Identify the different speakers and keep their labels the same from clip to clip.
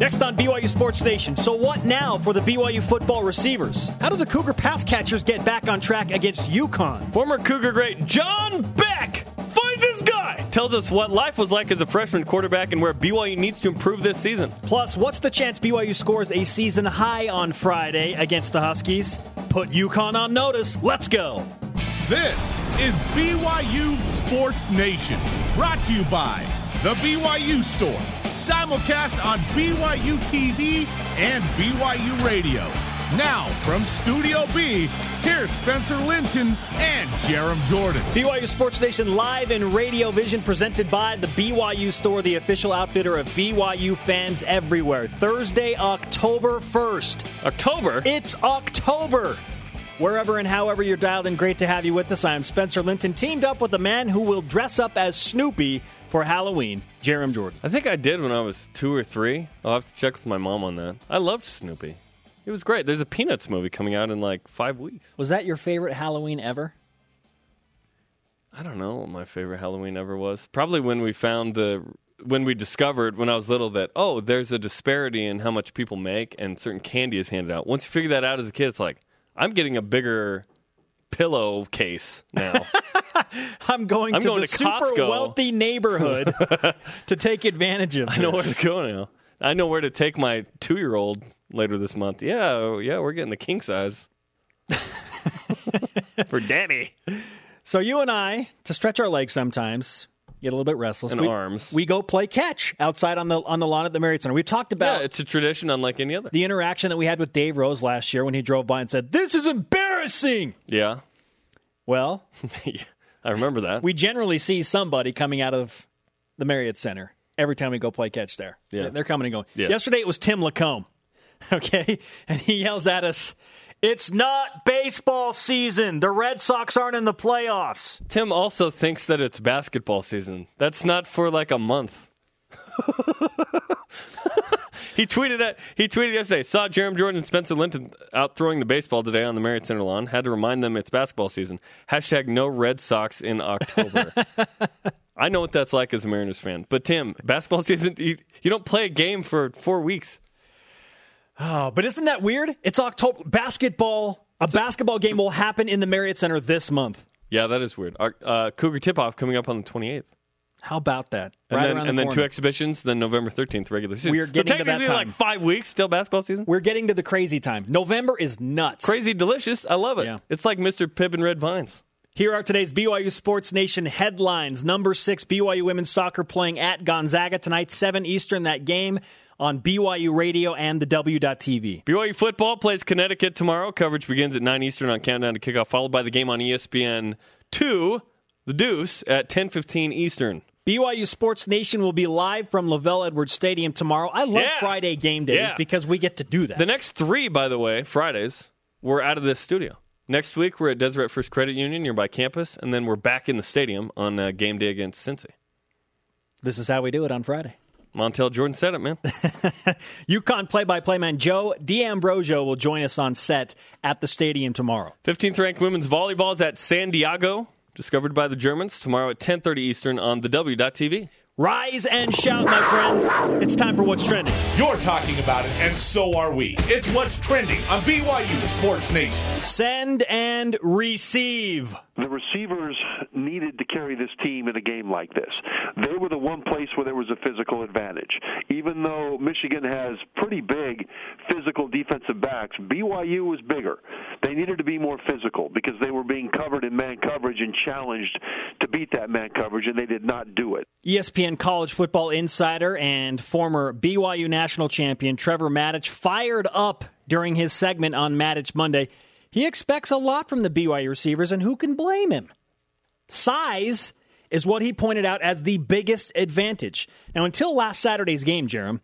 Speaker 1: Next on BYU Sports Nation. So, what now for the BYU football receivers? How do the Cougar pass catchers get back on track against UConn?
Speaker 2: Former Cougar great John Beck, find this guy, tells us what life was like as a freshman quarterback and where BYU needs to improve this season.
Speaker 1: Plus, what's the chance BYU scores a season high on Friday against the Huskies? Put UConn on notice. Let's go.
Speaker 3: This is BYU Sports Nation, brought to you by The BYU Store simulcast on BYU TV and BYU Radio. Now, from Studio B, here's Spencer Linton and Jarom Jordan.
Speaker 1: BYU Sports Nation live in Radio Vision presented by the BYU Store, the official outfitter of BYU fans everywhere. Thursday, October 1st.
Speaker 2: October?
Speaker 1: It's October. Wherever and however you're dialed in, great to have you with us. I am Spencer Linton, teamed up with a man who will dress up as Snoopy for Halloween, Jarom Jordan.
Speaker 2: I think I did when I was two or three. I'll have to check with my mom on that. I loved Snoopy. It was great. There's a Peanuts movie coming out in like five weeks.
Speaker 1: Was that your favorite Halloween ever?
Speaker 2: I don't know what my favorite Halloween ever was. Probably when we found the when we discovered when I was little that oh, there's a disparity in how much people make and certain candy is handed out. Once you figure that out as a kid, it's like I'm getting a bigger pillow case now.
Speaker 1: I'm going
Speaker 2: I'm
Speaker 1: to
Speaker 2: going
Speaker 1: the
Speaker 2: to
Speaker 1: super
Speaker 2: Costco.
Speaker 1: wealthy neighborhood to take advantage of.
Speaker 2: I know where to go now. I know where to take my two year old later this month. Yeah, yeah, we're getting the king size for daddy
Speaker 1: So you and I, to stretch our legs sometimes, get a little bit restless.
Speaker 2: and
Speaker 1: we,
Speaker 2: arms.
Speaker 1: We go play catch outside on the on the lawn at the Marriott Center. We talked about
Speaker 2: yeah, it's a tradition unlike any other.
Speaker 1: the interaction that we had with Dave Rose last year when he drove by and said, "This is embarrassing."
Speaker 2: Yeah,
Speaker 1: Well,
Speaker 2: I remember that.
Speaker 1: we generally see somebody coming out of the Marriott Center every time we go play catch there.
Speaker 2: Yeah.
Speaker 1: They're coming and going.
Speaker 2: Yeah.
Speaker 1: Yesterday it was Tim Lacombe, okay? And he yells at us, It's not baseball season. The Red Sox aren't in the playoffs.
Speaker 2: Tim also thinks that it's basketball season. That's not for like a month. he tweeted at, he tweeted yesterday. Saw Jeremy Jordan and Spencer Linton out throwing the baseball today on the Marriott Center lawn. Had to remind them it's basketball season. Hashtag no Red Sox in October. I know what that's like as a Mariners fan. But Tim, basketball season, you, you don't play a game for four weeks.
Speaker 1: Oh, but isn't that weird? It's October. Basketball, a basketball game will happen in the Marriott Center this month.
Speaker 2: Yeah, that is weird. Our, uh, Cougar tip off coming up on the 28th.
Speaker 1: How about that?
Speaker 2: And
Speaker 1: right
Speaker 2: then, and
Speaker 1: the
Speaker 2: then two exhibitions, then November 13th, regular season.
Speaker 1: We are getting
Speaker 2: so
Speaker 1: to that time.
Speaker 2: like five weeks, still basketball season.
Speaker 1: We're getting to the crazy time. November is nuts.
Speaker 2: Crazy delicious. I love it.
Speaker 1: Yeah.
Speaker 2: It's like Mr. Pibb and Red Vines.
Speaker 1: Here are today's BYU Sports Nation headlines. Number six, BYU women's soccer playing at Gonzaga tonight, 7 Eastern, that game on BYU Radio and the W.TV.
Speaker 2: BYU football plays Connecticut tomorrow. Coverage begins at 9 Eastern on Countdown to Kickoff, followed by the game on ESPN 2, The Deuce, at 10.15 Eastern.
Speaker 1: BYU Sports Nation will be live from LaVell Edwards Stadium tomorrow. I love
Speaker 2: Yeah.
Speaker 1: Friday game days
Speaker 2: Yeah.
Speaker 1: because we get to do that.
Speaker 2: The next three, by the way, Fridays, we're out of this studio. Next week, we're at Deseret First Credit Union nearby campus, and then we're back in the stadium on uh, game day against Cincy.
Speaker 1: this is how we do it on Friday.
Speaker 2: Montel Jordan said it, man.
Speaker 1: UConn play-by-play man Joe D'Ambrosio will join us on set at the stadium tomorrow.
Speaker 2: 15th ranked women's volleyball is at San Diego, discovered by the Germans, tomorrow at 10.30 Eastern on the W.TV.
Speaker 1: Rise and shout, my friends. It's time for What's Trending.
Speaker 3: You're talking about it, and so are we. It's what's trending on BYU Sports Nation.
Speaker 1: Send and receive.
Speaker 4: The receivers needed to carry this team in a game like this. They were the one place where there was a physical advantage. Even though Michigan has pretty big physical defensive backs, BYU was bigger. They needed to be more physical because they were being covered in man coverage and challenged to beat that man coverage, and they did not do it.
Speaker 1: ESPN college football insider and former BYU national champion Trevor Matich fired up during his segment on Matich Monday. He expects a lot from the BYU receivers, and who can blame him? Size is what he pointed out as the biggest advantage. Now, until last Saturday's game, Jerem,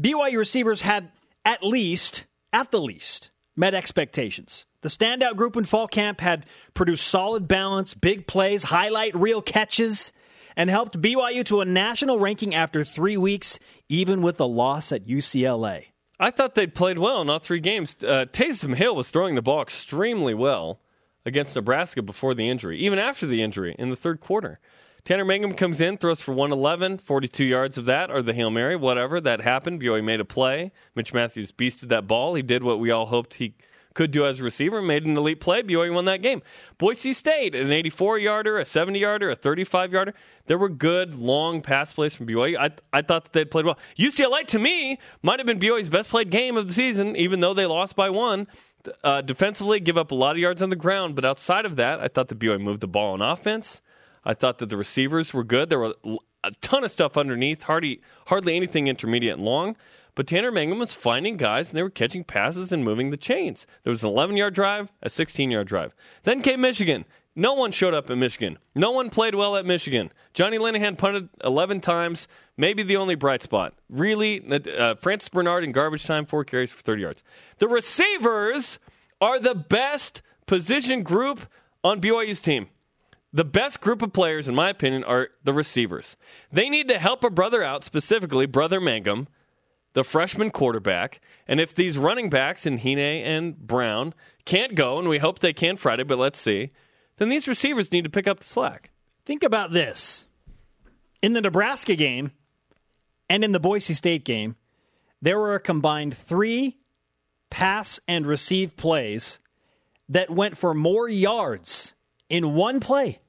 Speaker 1: BYU receivers had at least, at the least, met expectations. The standout group in fall camp had produced solid balance, big plays, highlight reel catches, and helped BYU to a national ranking after three weeks, even with the loss at UCLA.
Speaker 2: I thought they played well in all three games. Uh, Taysom Hill was throwing the ball extremely well against Nebraska before the injury, even after the injury in the third quarter. Tanner Mangum comes in, throws for 111, 42 yards of that, or the Hail Mary, whatever. That happened. BYU made a play. Mitch Matthews beasted that ball. He did what we all hoped he could do as a receiver, made an elite play. BYU won that game. Boise State, an 84 yarder, a 70 yarder, a 35 yarder. There were good, long pass plays from BYU. I, I thought that they played well. UCLA, to me, might have been BYU's best played game of the season, even though they lost by one. Uh, defensively, give up a lot of yards on the ground, but outside of that, I thought the BYU moved the ball on offense. I thought that the receivers were good. There were a ton of stuff underneath, hardly hardly anything intermediate and long. But Tanner Mangum was finding guys, and they were catching passes and moving the chains. There was an 11 yard drive, a 16 yard drive. Then came Michigan. No one showed up at Michigan. No one played well at Michigan. Johnny Linehan punted 11 times, maybe the only bright spot. Really, uh, Francis Bernard in garbage time, four carries for 30 yards. The receivers are the best position group on BYU's team. The best group of players, in my opinion, are the receivers. They need to help a brother out, specifically Brother Mangum, the freshman quarterback. And if these running backs in Hine and Brown can't go, and we hope they can Friday, but let's see, then these receivers need to pick up the slack.
Speaker 1: Think about this. In the Nebraska game and in the Boise State game, there were a combined three pass and receive plays that went for more yards in one play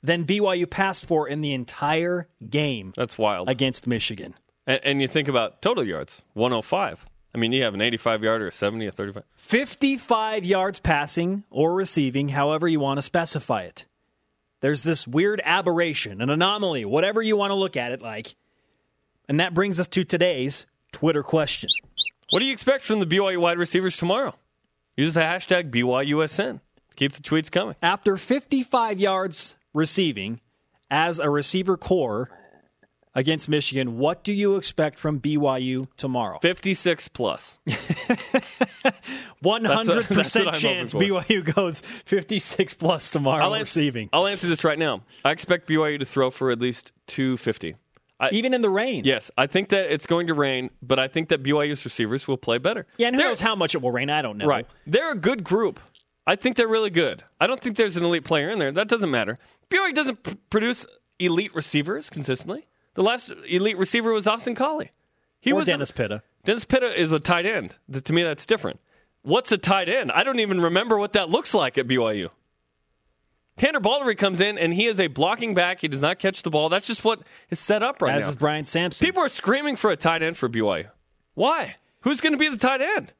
Speaker 1: than BYU passed for in the entire game.
Speaker 2: That's wild.
Speaker 1: Against Michigan.
Speaker 2: And, and you think about total yards 105. I mean, you have an 85 yarder, a 70, a 35.
Speaker 1: 55 yards passing or receiving, however you want to specify it. There's this weird aberration, an anomaly, whatever you want to look at it like. And that brings us to today's Twitter question.
Speaker 2: What do you expect from the BYU wide receivers tomorrow? Use the hashtag BYUSN. Keep the tweets coming.
Speaker 1: After 55 yards receiving as a receiver corps against Michigan, what do you expect from BYU tomorrow?
Speaker 2: 56 plus.
Speaker 1: 100% chance BYU goes 56 plus tomorrow
Speaker 2: I'll
Speaker 1: receiving.
Speaker 2: I'll answer this right now. I expect BYU to throw for at least 250.
Speaker 1: I, Even in the rain.
Speaker 2: Yes, I think that it's going to rain, but I think that BYU's receivers will play better.
Speaker 1: Yeah, and who they're, knows how much it will rain? I don't know.
Speaker 2: Right. They're a good group. I think they're really good. I don't think there's an elite player in there. That doesn't matter. BYU doesn't p- produce elite receivers consistently. The last elite receiver was Austin Collie.
Speaker 1: He or was Dennis Pitta.
Speaker 2: Dennis Pitta is a tight end. To me, that's different. What's a tight end? I don't even remember what that looks like at BYU. Tanner Balderree comes in and he is a blocking back. He does not catch the ball. That's just what is set up right
Speaker 1: As
Speaker 2: now.
Speaker 1: As is Brian Sampson.
Speaker 2: People are screaming for a tight end for BYU. Why? Who's going to be the tight end?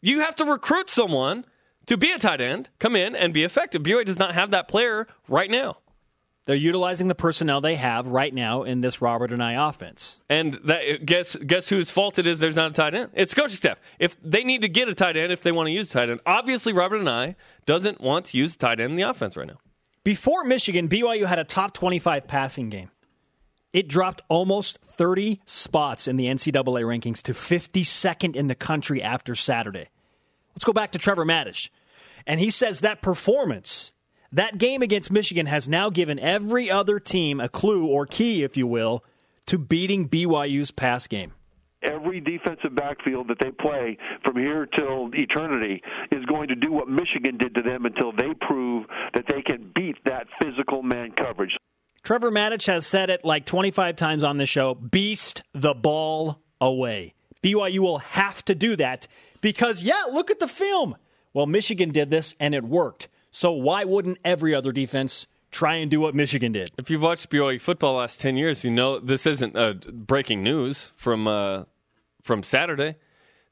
Speaker 2: You have to recruit someone to be a tight end, come in and be effective. BYU does not have that player right now.
Speaker 1: They're utilizing the personnel they have right now in this Robert Anae offense.
Speaker 2: And that, guess guess whose fault it is there's not a tight end? It's coaching staff. If they need to get a tight end if they want to use a tight end. Obviously Robert Anae doesn't want to use a tight end in the offense right now.
Speaker 1: Before Michigan, BYU had a top 25 passing game. It dropped almost 30 spots in the NCAA rankings to 52nd in the country after Saturday. Let's go back to Trevor Matich. And he says that performance, that game against Michigan, has now given every other team a clue or key, if you will, to beating BYU's pass game
Speaker 4: every defensive backfield that they play from here till eternity is going to do what Michigan did to them until they prove that they can beat that physical man coverage.
Speaker 1: Trevor Matich has said it like 25 times on the show beast the ball away. BYU will have to do that because, yeah, look at the film. Well, Michigan did this and it worked. So why wouldn't every other defense try and do what Michigan did?
Speaker 2: If you've watched BYU football last 10 years, you know this isn't uh, breaking news from, uh, from Saturday.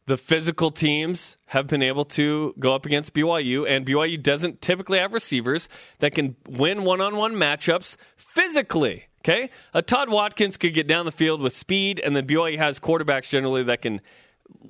Speaker 2: The physical teams have been able to go up against BYU, and BYU doesn't typically have receivers that can win one on one matchups physically. Okay? A Todd Watkins could get down the field with speed, and then BYU has quarterbacks generally that can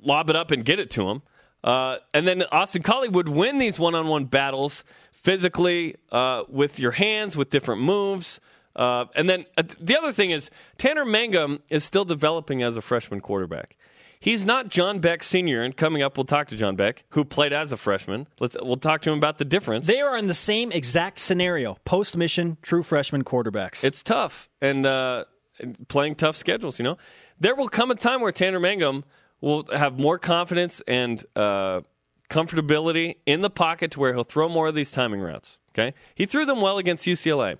Speaker 2: lob it up and get it to him. Uh, and then Austin Collie would win these one on one battles physically uh, with your hands, with different moves. Uh, and then uh, the other thing is, Tanner Mangum is still developing as a freshman quarterback. He's not John Beck Sr., and coming up, we'll talk to John Beck, who played as a freshman. Let's, we'll talk to him about the difference.
Speaker 1: They are in the same exact scenario post mission, true freshman quarterbacks.
Speaker 2: It's tough, and uh, playing tough schedules, you know. There will come a time where Tanner Mangum will have more confidence and uh, comfortability in the pocket to where he'll throw more of these timing routes. Okay, he threw them well against UCLA,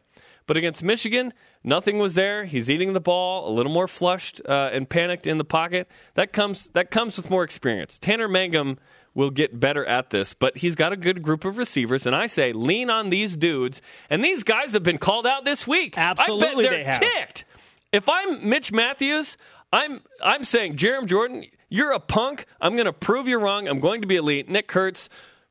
Speaker 2: But against Michigan, nothing was there. He's eating the ball, a little more flushed uh, and panicked in the pocket. That comes that comes with more experience. Tanner Mangum will get better at this, but he's got a good group of receivers, and I say lean on these dudes. And these guys have been called out this week.
Speaker 1: Absolutely,
Speaker 2: I bet they're
Speaker 1: they have.
Speaker 2: ticked. If I'm Mitch Matthews, I'm I'm saying Jerem Jordan, you're a punk. I'm going to prove you wrong. I'm going to be elite. Nick Kurtz,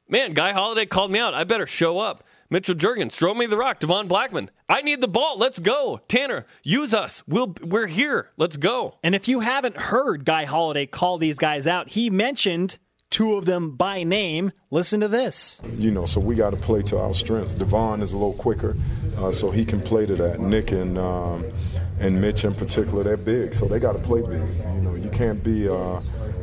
Speaker 2: man, Guy Holliday called me out. I better show up. Mitchell Juergens, throw me the rock. Devon Blackmon, I need the ball. Let's go. Tanner, use us. We'll, we're here. Let's go.
Speaker 1: And if you haven't heard Guy Holliday call these guys out, he mentioned two of them by name. Listen to this.
Speaker 5: You know, so we got to play to our strengths. Devon is a little quicker, uh, so he can play to that. Nick and um, and Mitch in particular, they're big, so they got to play big. You know, you can't be uh,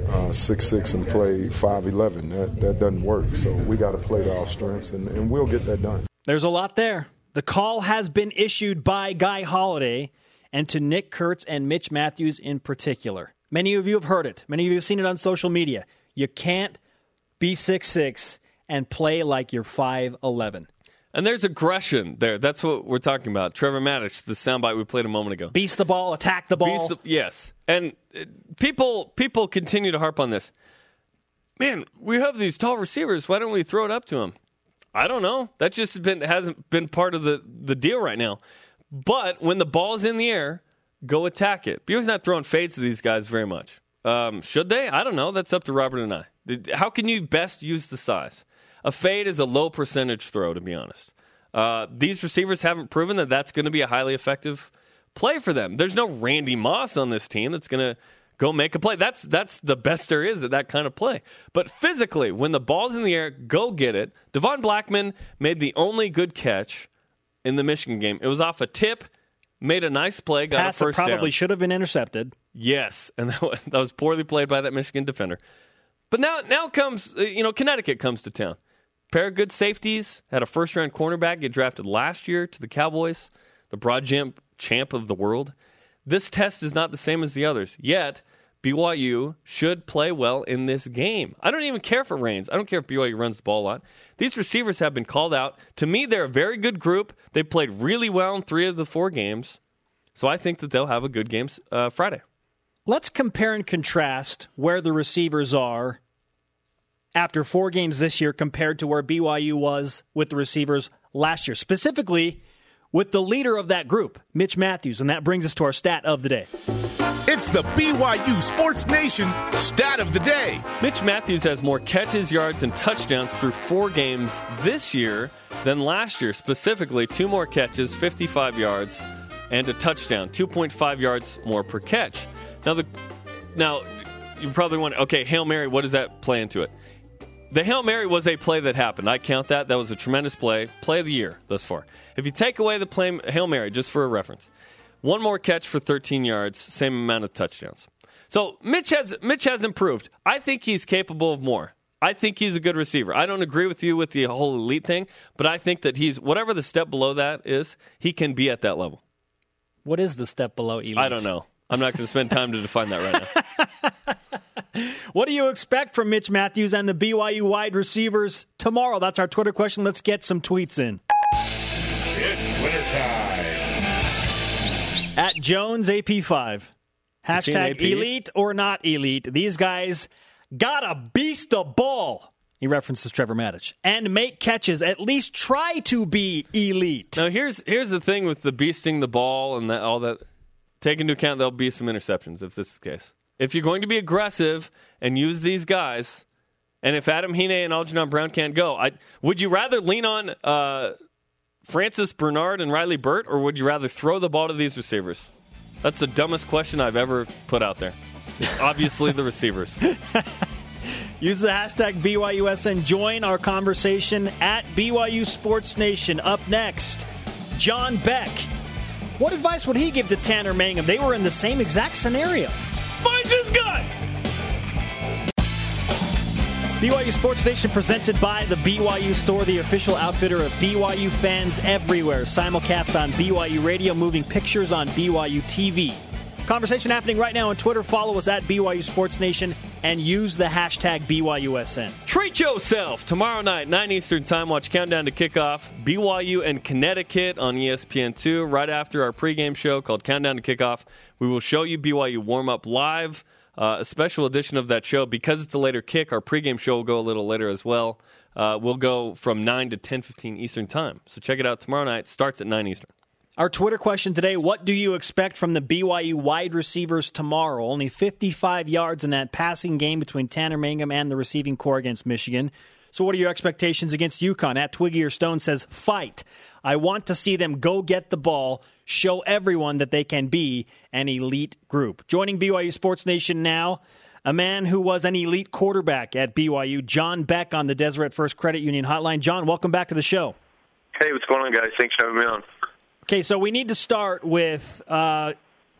Speaker 5: uh, six six and play five eleven. That that doesn't work. So we got to play to our strengths, and, and we'll get that done.
Speaker 1: There's a lot there. The call has been issued by Guy Holliday and to Nick Kurtz and Mitch Matthews in particular. Many of you have heard it. Many of you have seen it on social media. You can't be six six and play like you're 5'11.
Speaker 2: And there's aggression there. That's what we're talking about. Trevor Matich, the soundbite we played a moment ago.
Speaker 1: Beast the ball, attack the ball.
Speaker 2: Beast of- yes, and uh, people people continue to harp on this. Man, we have these tall receivers. Why don't we throw it up to them? I don't know. That just been hasn't been part of the the deal right now. But when the ball's in the air, go attack it. BYU's not throwing fades to these guys very much. Um, should they? I don't know. That's up to Robert Anae. How can you best use the size? A fade is a low percentage throw, to be honest. Uh, these receivers haven't proven that that's going to be a highly effective play for them. There's no Randy Moss on this team that's going to go make a play. That's that's the best there is at that kind of play. But physically, when the ball's in the air, go get it. Devon Blackmon made the only good catch in the Michigan game. It was off a tip, made a nice play, got
Speaker 1: Pass
Speaker 2: a
Speaker 1: that
Speaker 2: first
Speaker 1: probably
Speaker 2: down.
Speaker 1: should have been intercepted.
Speaker 2: Yes, and that was, that was poorly played by that Michigan defender. But now, now comes uh, you know Connecticut comes to town. Pair of good safeties had a first round cornerback get drafted last year to the Cowboys, the broad jump champ of the world. This test is not the same as the others. Yet BYU should play well in this game. I don't even care if it rains. I don't care if BYU runs the ball a lot. These receivers have been called out. To me, they're a very good group. They played really well in three of the four games. So I think that they'll have a good game uh, Friday.
Speaker 1: Let's compare and contrast where the receivers are after four games this year compared to where BYU was with the receivers last year, specifically with the leader of that group, Mitch Matthews. And that brings us to our stat of the day.
Speaker 3: It's the BYU Sports Nation stat of the day.
Speaker 2: Mitch Matthews has more catches, yards, and touchdowns through four games this year than last year. Specifically, two more catches, 55 yards, and a touchdown, 2.5 yards more per catch. Now, the now you probably wonder, okay, Hail Mary, what does that play into it? The Hail Mary was a play that happened. I count that. That was a tremendous play, play of the year thus far. If you take away the play Hail Mary, just for a reference, one more catch for 13 yards, same amount of touchdowns. So Mitch has Mitch has improved. I think he's capable of more. I think he's a good receiver. I don't agree with you with the whole elite thing, but I think that he's whatever the step below that is, he can be at that level.
Speaker 1: What is the step below elite?
Speaker 2: I don't know. I'm not going to spend time to define that right now.
Speaker 1: What do you expect from Mitch Matthews and the BYU wide receivers tomorrow? That's our Twitter question. Let's get some tweets in.
Speaker 3: It's wintertime.
Speaker 1: At Jones AP5. Hashtag
Speaker 2: AP?
Speaker 1: elite or not elite. These guys gotta beast the ball. He references Trevor Matich. And make catches. At least try to be elite.
Speaker 2: Now here's here's the thing with the beasting the ball and that, all that. Take into account there'll be some interceptions if this is the case. If you're going to be aggressive and use these guys, and if Adam Hine and Algernon Brown can't go, I, would you rather lean on uh, Francis Bernard and Riley Burt, or would you rather throw the ball to these receivers? That's the dumbest question I've ever put out there. Obviously the receivers.
Speaker 1: Use the hashtag BYUSN. Join our conversation at BYU Sports Nation. Up next, John Beck. What advice would he give to Tanner Mangum? They were in the same exact scenario.
Speaker 2: Finds his gut.
Speaker 1: BYU Sports Nation presented by the BYU Store, the official outfitter of BYU fans everywhere. Simulcast on BYU Radio, moving pictures on BYU TV. Conversation happening right now on Twitter. Follow us at BYU Sports Nation and use the hashtag BYUSN.
Speaker 2: Treat yourself tomorrow night, 9 Eastern Time. Watch Countdown to Kickoff. BYU and Connecticut on ESPN2 right after our pregame show called Countdown to Kickoff. We will show you BYU warm up live. Uh, a special edition of that show because it's a later kick. Our pregame show will go a little later as well. Uh, we'll go from 9 to 10:15 Eastern Time. So check it out tomorrow night. Starts at 9 Eastern.
Speaker 1: Our Twitter question today What do you expect from the BYU wide receivers tomorrow? Only 55 yards in that passing game between Tanner Mangum and the receiving corps against Michigan. So, what are your expectations against UConn? At Twiggy or Stone says, Fight. I want to see them go get the ball, show everyone that they can be an elite group. Joining BYU Sports Nation now, a man who was an elite quarterback at BYU, John Beck on the Deseret First Credit Union Hotline. John, welcome back to the show.
Speaker 6: Hey, what's going on, guys? Thanks for having me on.
Speaker 1: Okay, so we need to start with uh,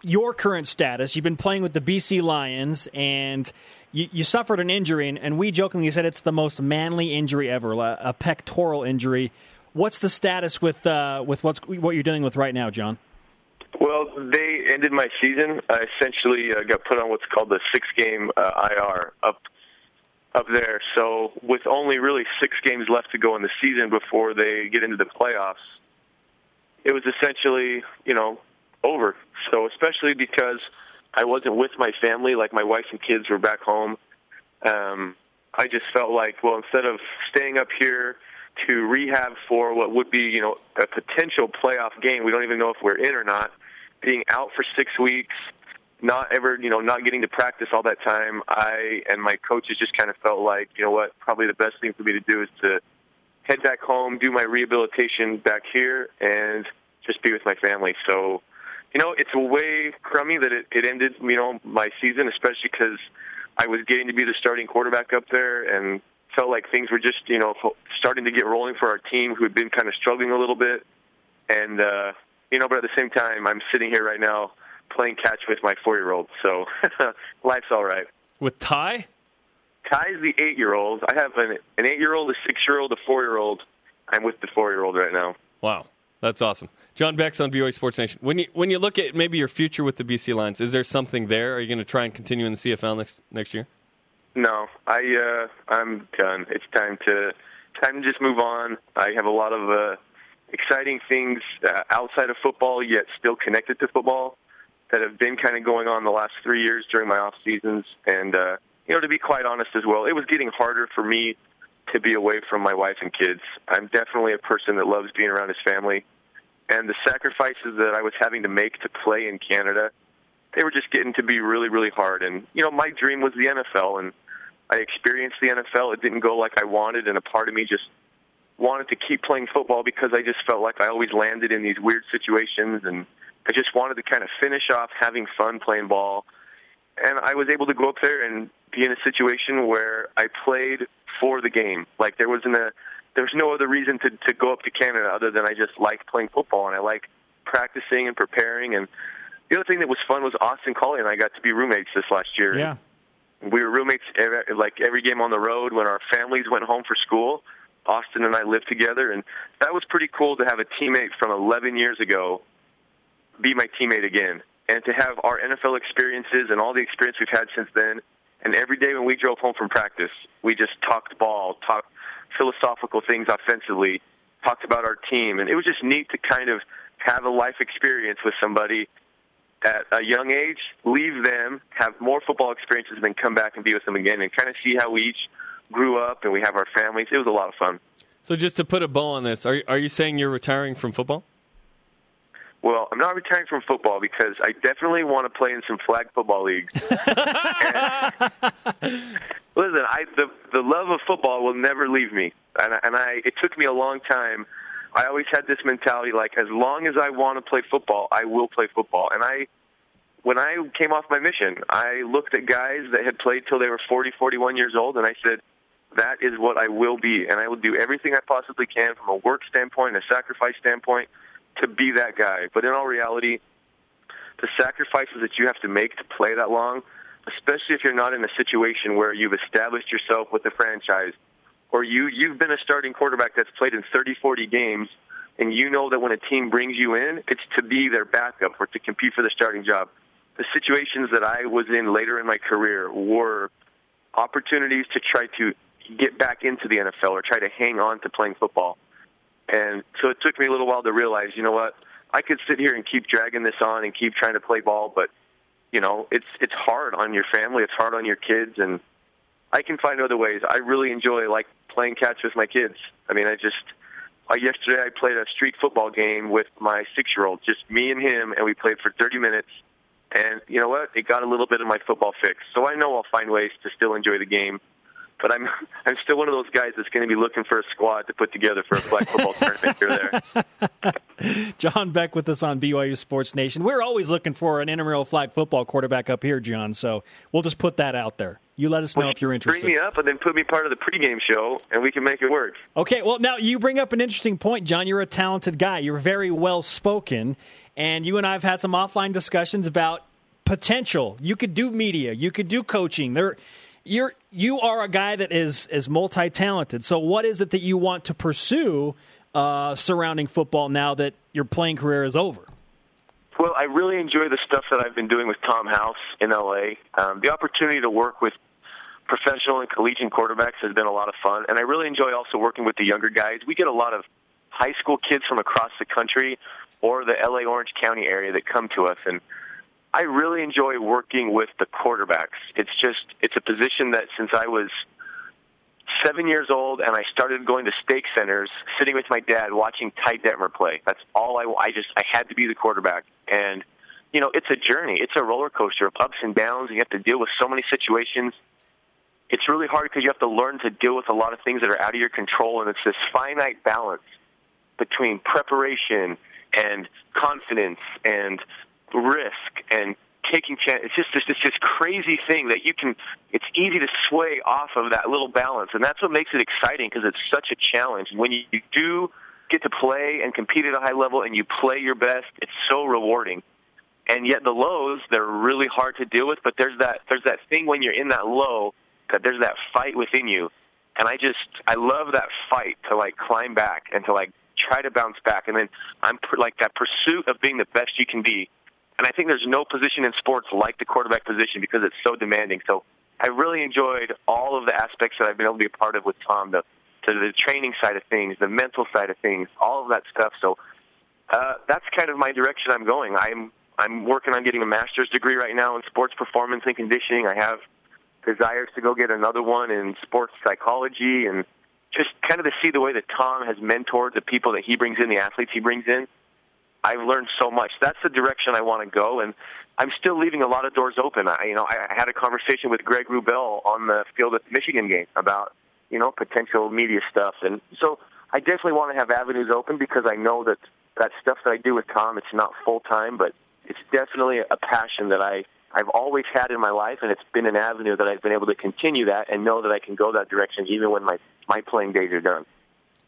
Speaker 1: your current status. You've been playing with the BC Lions, and you, you suffered an injury, and, and, we jokingly said it's the most manly injury ever, a pectoral injury. What's the status with uh, with what's what you're dealing with right now, John?
Speaker 6: Well, they ended my season. I essentially uh, got put on what's called the six game uh, IR up up there. So with only really six games left to go in the season before they get into the playoffs, it was essentially, you know, over. So especially because I wasn't with my family, like my wife and kids were back home. Um, I just felt like, well, instead of staying up here to rehab for what would be, you know, a potential playoff game, we don't even know if we're in or not. Being out for six weeks, not ever, you know, not getting to practice all that time. I and my coaches just kind of felt like, you know what, probably the best thing for me to do is to head back home, do my rehabilitation back here, and just be with my family. So, you know, it's a way crummy that it, it ended, you know, my season, especially because I was getting to be the starting quarterback up there and felt like things were just, you know, starting to get rolling for our team who had been kind of struggling a little bit. And, uh, you know, but at the same time, I'm sitting here right now playing catch with my four year old. So life's all right.
Speaker 2: With Ty?
Speaker 6: Ty's the eight year old. I have an, an eight year old, a six year old, a four year old. I'm with the four year old right now.
Speaker 2: Wow. That's awesome. John Beck's on BYU Sports Nation. When you when you look at maybe your future with the BC Lions, is there something there? Are you going to try and continue in the CFL next next year?
Speaker 6: No, I uh, I'm done. It's time to time to just move on. I have a lot of uh, exciting things uh, outside of football, yet still connected to football, that have been kind of going on the last three years during my off seasons, and uh, you know, to be quite honest as well, it was getting harder for me to be away from my wife and kids. I'm definitely a person that loves being around his family, and the sacrifices that I was having to make to play in Canada, they were just getting to be really, really hard. And you know, my dream was the NFL, and I experienced the NFL. It didn't go like I wanted, and a part of me just wanted to keep playing football because I just felt like I always landed in these weird situations, and I just wanted to kind of finish off having fun playing ball. And I was able to go up there and be in a situation where I played for the game. Like there wasn't a there's no other reason to to go up to Canada other than I just like playing football and I like practicing and preparing. And the other thing that was fun was Austin Collie and I got to be roommates this last year.
Speaker 1: Yeah,
Speaker 6: we were roommates every, like every game on the road when our families went home for school. Austin and I lived together, and that was pretty cool to have a teammate from 11 years ago be my teammate again, and to have our NFL experiences and all the experience we've had since then and every day when we drove home from practice, we just talked ball, talked philosophical things offensively, talked about our team. And it was just neat to kind of have a life experience with somebody at a young age, leave them, have more football experiences, and then come back and be with them again and kind of see how we each grew up and we have our families. It was a lot of fun.
Speaker 2: So, just to put a bow on this, are, are you saying you're retiring from football?
Speaker 6: Well, I'm not retiring from football because I definitely want to play in some flag football leagues. listen, I the the love of football will never leave me, and and I it took me a long time. I always had this mentality like as long as I want to play football, I will play football. And I when I came off my mission, I looked at guys that had played till they were 40, 41 years old and I said that is what I will be and I will do everything I possibly can from a work standpoint, a sacrifice standpoint to be that guy. But in all reality, the sacrifices that you have to make to play that long, especially if you're not in a situation where you've established yourself with the franchise, or you you've been a starting quarterback that's played in 30, 40 games, and you know that when a team brings you in, it's to be their backup or to compete for the starting job. the situations that I was in later in my career were opportunities to try to get back into the NFL or try to hang on to playing football. And so it took me a little while to realize, you know what, I could sit here and keep dragging this on and keep trying to play ball, but you know, it's it's hard on your family, it's hard on your kids, and I can find other ways. I really enjoy like playing catch with my kids. I mean, I just uh, yesterday I played a street football game with my six year old, just me and him, and we played for 30 minutes. And you know what? It got a little bit of my football fix. So I know I'll find ways to still enjoy the game. But I'm I'm still one of those guys that's going to be looking for a squad to put together for a flag football tournament here
Speaker 1: there. John Beck with us on BYU Sports Nation. We're always looking for an intramural flag football quarterback up here, John. So we'll just put that out there. You let us know
Speaker 6: well,
Speaker 1: if you're interested.
Speaker 6: Bring me up and then put me part of the pregame show, and we can make it work.
Speaker 1: Okay. Well, now you bring up an interesting point, John. You're a talented guy. You're very well spoken, and you and I have had some offline discussions about potential. You could do media. You could do coaching. There, you're you are a guy that is is multi talented. So, what is it that you want to pursue uh, surrounding football now that your playing career is over?
Speaker 6: Well, I really enjoy the stuff that I've been doing with Tom House in LA. Um, the opportunity to work with professional and collegiate quarterbacks has been a lot of fun, and I really enjoy also working with the younger guys. We get a lot of high school kids from across the country or the LA Orange County area that come to us, and I really enjoy working with the quarterbacks. It's just it's a position that since I was seven years old and I started going to stake centers, sitting with my dad watching Ty Detmer play. That's all I. I just I had to be the quarterback, and you know it's a journey. It's a roller coaster of ups and downs. You have to deal with so many situations. It's really hard because you have to learn to deal with a lot of things that are out of your control, and it's this finite balance between preparation and confidence and risk and taking chance. It's just this, this this crazy thing that you can. It's easy to sway off of that little balance, and that's what makes it exciting because it's such a challenge. When you, do get to play and compete at a high level, and you play your best, it's so rewarding. And yet the lows, they're really hard to deal with. But there's that there's that thing when you're in that low that there's that fight within you, and I just I love that fight to like climb back and to like try to bounce back, and then I'm like that pursuit of being the best you can be and I think there's no position in sports like the quarterback position because it's so demanding. So I really enjoyed all of the aspects that I've been able to be a part of with Tom, the to the training side of things, the mental side of things, all of that stuff. So uh, that's kind of my direction I'm going. I'm I'm working on getting a master's degree right now in sports performance and conditioning. I have desires to go get another one in sports psychology and just kind of to see the way that Tom has mentored the people that he brings in, the athletes he brings in. I've learned so much. That's the direction I want to go, and I'm still leaving a lot of doors open. I, you know, I had a conversation with Greg Wrubell on the field at the Michigan game about you know potential media stuff, and so I definitely want to have avenues open because I know that that stuff that I do with Tom, it's not full time, but it's definitely a passion that I I've always had in my life, and it's been an avenue that I've been able to continue that and know that I can go that direction even when my my playing days are done.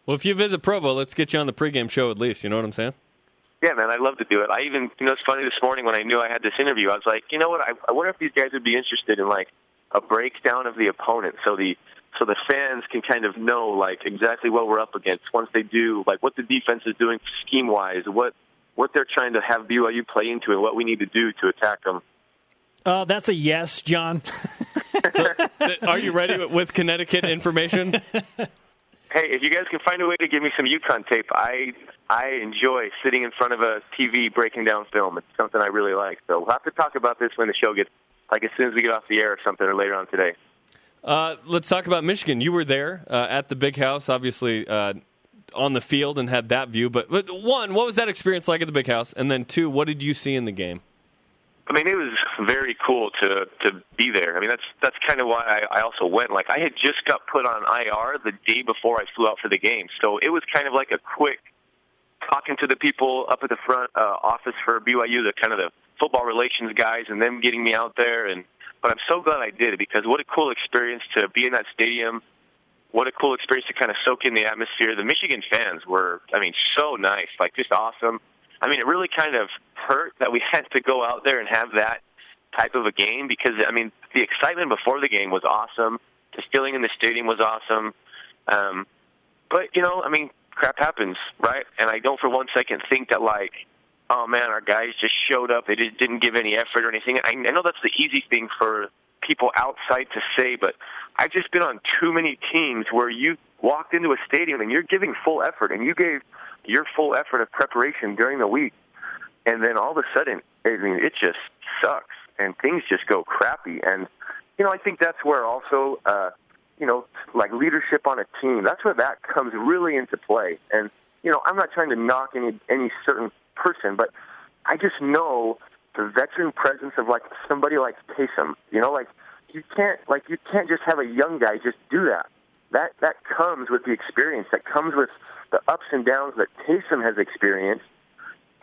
Speaker 2: Well, if you visit Provo, let's get you on the pregame show at least. You know what I'm saying?
Speaker 6: Yeah, man, I'd love to do it. I even, you know, it's funny this morning when I knew I had this interview, I was like, you know what? I, I wonder if these guys would be interested in like a breakdown of the opponent, so the so the fans can kind of know like exactly what we're up against once they do, like what the defense is doing scheme wise, what what they're trying to have BYU play into, and what we need to do to attack them.
Speaker 1: Uh, that's a yes, John.
Speaker 2: so, are you ready with Connecticut information?
Speaker 6: Hey, if you guys can find a way to give me some UConn tape, I I enjoy sitting in front of a TV breaking down film. It's something I really like. So we'll have to talk about this when the show gets like as soon as we get off the air or something, or later on today.
Speaker 2: Uh, let's talk about Michigan. You were there uh, at the big house, obviously uh, on the field, and had that view. But, but one, what was that experience like at the big house? And then two, what did you see in the game?
Speaker 6: I mean, it was very cool to to be there. I mean, that's that's kind of why I, I also went. Like, I had just got put on IR the day before I flew out for the game, so it was kind of like a quick talking to the people up at the front uh, office for BYU, the kind of the football relations guys, and them getting me out there. And but I'm so glad I did it because what a cool experience to be in that stadium. What a cool experience to kind of soak in the atmosphere. The Michigan fans were, I mean, so nice, like just awesome. I mean, it really kind of hurt that we had to go out there and have that type of a game because I mean, the excitement before the game was awesome. The feeling in the stadium was awesome. Um, but you know, I mean, crap happens, right? And I don't for one second think that like oh man, our guys just showed up. They just didn't give any effort or anything. I, I know that's the easy thing for people outside to say, but I've just been on too many teams where you walked into a stadium and you're giving full effort and you gave your full effort of preparation during the week, and then all of a sudden, I mean, it just sucks and things just go crappy. And you know, I think that's where also, uh, you know, like leadership on a team, that's where that comes really into play. And you know, I'm not trying to knock any any certain person, but I just know the veteran presence of like somebody like Taysom. You know, like you can't like you can't just have a young guy just do that. That that comes with the experience. That comes with the ups and downs that Taysom has experienced,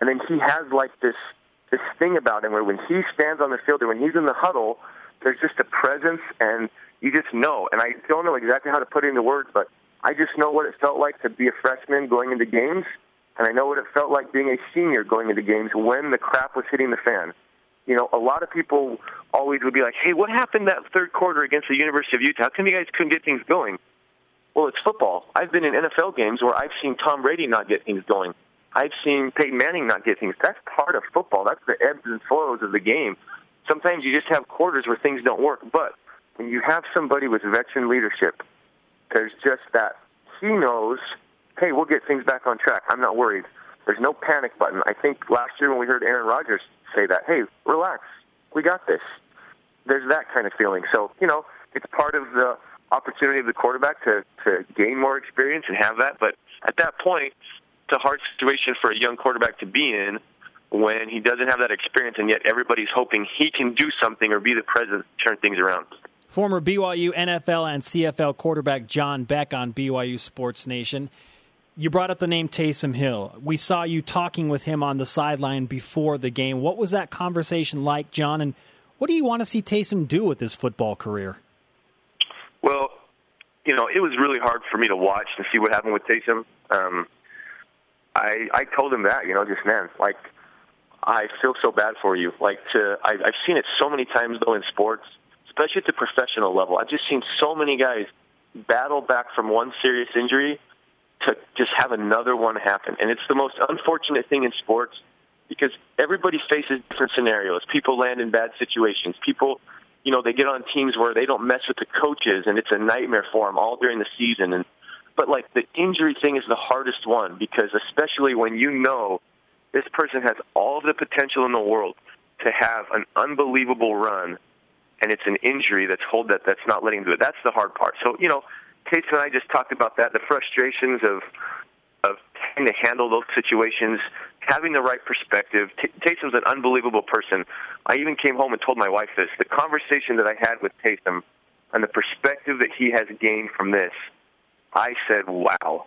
Speaker 6: and then he has like this this thing about him where when he stands on the field or when he's in the huddle, there's just a presence, and you just know. And I don't know exactly how to put it into words, but I just know what it felt like to be a freshman going into games, and I know what it felt like being a senior going into games when the crap was hitting the fan. You know, a lot of people always would be like, "Hey, what happened that third quarter against the University of Utah? How come you guys couldn't get things going?" Well, it's football. I've been in NFL games where I've seen Tom Brady not get things going. I've seen Peyton Manning not get things. That's part of football. That's the ebbs and flows of the game. Sometimes you just have quarters where things don't work. But when you have somebody with veteran leadership, there's just that he knows, hey, we'll get things back on track. I'm not worried. There's no panic button. I think last year when we heard Aaron Rodgers say that, hey, relax, we got this. There's that kind of feeling. So, you know, it's part of the opportunity of the quarterback to, to gain more experience and have that. But at that point, it's a hard situation for a young quarterback to be in when he doesn't have that experience, and yet everybody's hoping he can do something or be the president to turn things around.
Speaker 1: Former BYU, NFL, and CFL quarterback John Beck on BYU Sports Nation. You brought up the name Taysom Hill. We saw you talking with him on the sideline before the game. What was that conversation like, John? And what do you want to see Taysom do with his football career?
Speaker 6: Well, you know, it was really hard for me to watch and see what happened with Taysom. Um, I I told him that, you know, just man, like I feel so bad for you. Like to I, I've seen it so many times though in sports, especially at the professional level. I've just seen so many guys battle back from one serious injury to just have another one happen, and it's the most unfortunate thing in sports because everybody faces different scenarios. People land in bad situations. People you know, they get on teams where they don't mess with the coaches and it's a nightmare for them all during the season. And but like the injury thing is the hardest one because especially when you know this person has all the potential in the world to have an unbelievable run and it's an injury that's hold that that's not letting him do it. That's the hard part. So, you know, Case and I just talked about that, the frustrations of of trying to handle those situations, having the right perspective. Taysom's an unbelievable person. I even came home and told my wife this. The conversation that I had with Taysom and the perspective that he has gained from this, I said, wow.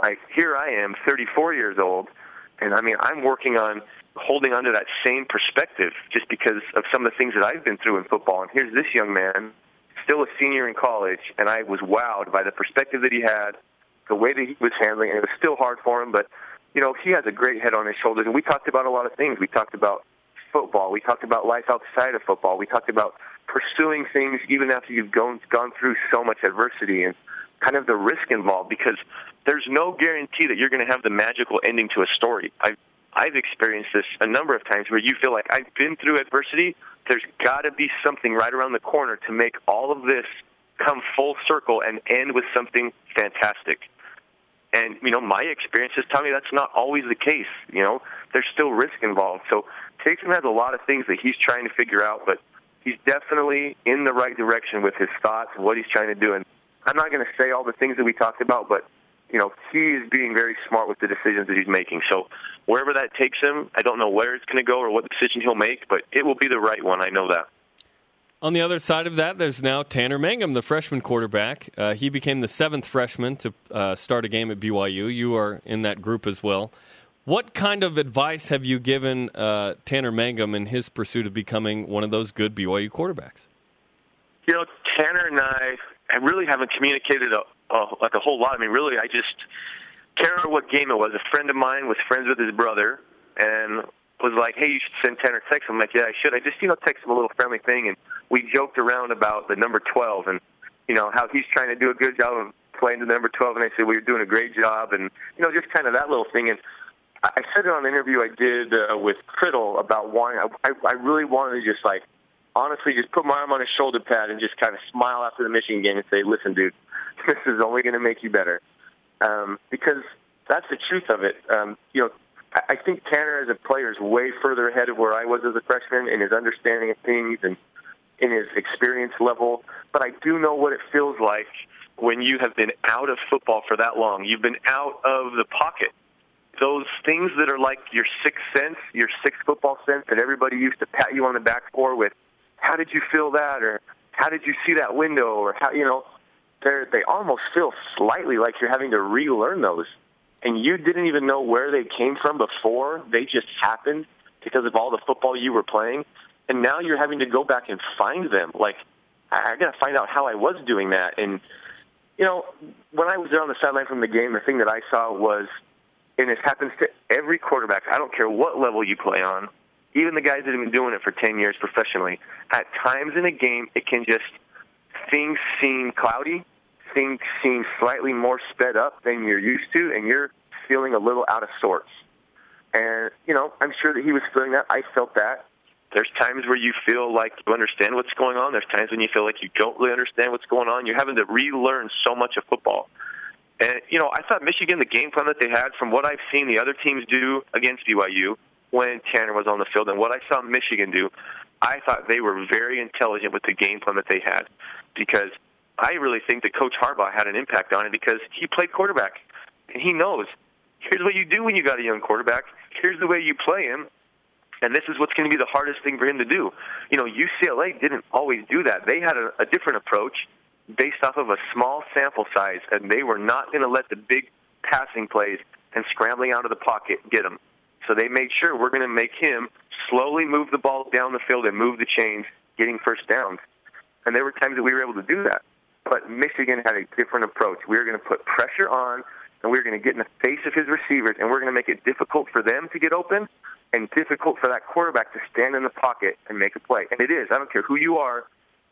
Speaker 6: Like, here I am, 34 years old, and I mean, I'm working on holding onto that same perspective just because of some of the things that I've been through in football. And here's this young man, still a senior in college, and I was wowed by the perspective that he had, the way that he was handling it. It was still hard for him, but you know he has a great head on his shoulders. And we talked about a lot of things. We talked about football. We talked about life outside of football. We talked about pursuing things even after you've gone gone through so much adversity and kind of the risk involved because there's no guarantee that you're going to have the magical ending to a story. I've I've experienced this a number of times where you feel like I've been through adversity. There's got to be something right around the corner to make all of this come full circle and end with something fantastic. And you know, my experiences tell me that's not always the case. You know, there's still risk involved. So Taysom has a lot of things that he's trying to figure out, but he's definitely in the right direction with his thoughts what he's trying to do. And I'm not going to say all the things that we talked about, but you know, he is being very smart with the decisions that he's making. So wherever that takes him, I don't know where it's going to go or what decision he'll make, but it will be the right one. I know that.
Speaker 2: On the other side of that, there's now Tanner Mangum, the freshman quarterback. Uh, he became the seventh freshman to uh, start a game at BYU. You are in that group as well. What kind of advice have you given uh, Tanner Mangum in his pursuit of becoming one of those good BYU quarterbacks?
Speaker 6: You know, Tanner and I, I really haven't communicated a, a, like a whole lot. I mean, really, I just can't remember what game it was. A friend of mine was friends with his brother, and was like, "Hey, you should send Tanner text." I'm like, "Yeah, I should." I just you know text him a little friendly thing, and we joked around about the number 12 and you know how he's trying to do a good job of playing the number 12, and I said, "Well, you're doing a great job," and you know just kind of that little thing. And I said it on an interview I did uh, with Criddle about wanting. I, I really wanted to just like honestly just put my arm on his shoulder pad and just kind of smile after the Michigan game and say, "Listen, dude, this is only going to make you better," um, because that's the truth of it. Um, you know, I, I think Tanner as a player is way further ahead of where I was as a freshman in his understanding of things and in his experience level. But I do know what it feels like when you have been out of football for that long. You've been out of the pocket. Those things that are like your sixth sense, your sixth football sense that everybody used to pat you on the back for with, how did you feel that, or how did you see that window, or how you know, they they almost feel slightly like you're having to relearn those, and you didn't even know where they came from before. They just happened because of all the football you were playing, and now you're having to go back and find them. Like I, I got to find out how I was doing that, and you know, when I was there on the sideline from the game, the thing that I saw was, and this happens to every quarterback. I don't care what level you play on even the guys that have been doing it for 10 years professionally, at times in a game, it can just, things seem cloudy, things seem slightly more sped up than you're used to, and you're feeling a little out of sorts. And, you know, I'm sure that he was feeling that. I felt that. There's times where you feel like you understand what's going on. There's times when you feel like you don't really understand what's going on. You're having to relearn so much of football. And, you know, I thought Michigan, the game plan that they had, from what I've seen the other teams do against BYU, when Tanner was on the field. And what I saw Michigan do, I thought they were very intelligent with the game plan that they had because I really think that Coach Harbaugh had an impact on it because he played quarterback and he knows here's what you do when you got a young quarterback. Here's the way you play him. And this is what's going to be the hardest thing for him to do. You know, UCLA didn't always do that. They had a, a different approach based off of a small sample size, and they were not going to let the big passing plays and scrambling out of the pocket get them. So they made sure we're going to make him slowly move the ball down the field and move the chains, getting first downs. And there were times that we were able to do that. But Michigan had a different approach. We were going to put pressure on, and we were going to get in the face of his receivers, and we're going to make it difficult for them to get open and difficult for that quarterback to stand in the pocket and make a play. And it is. I don't care who you are.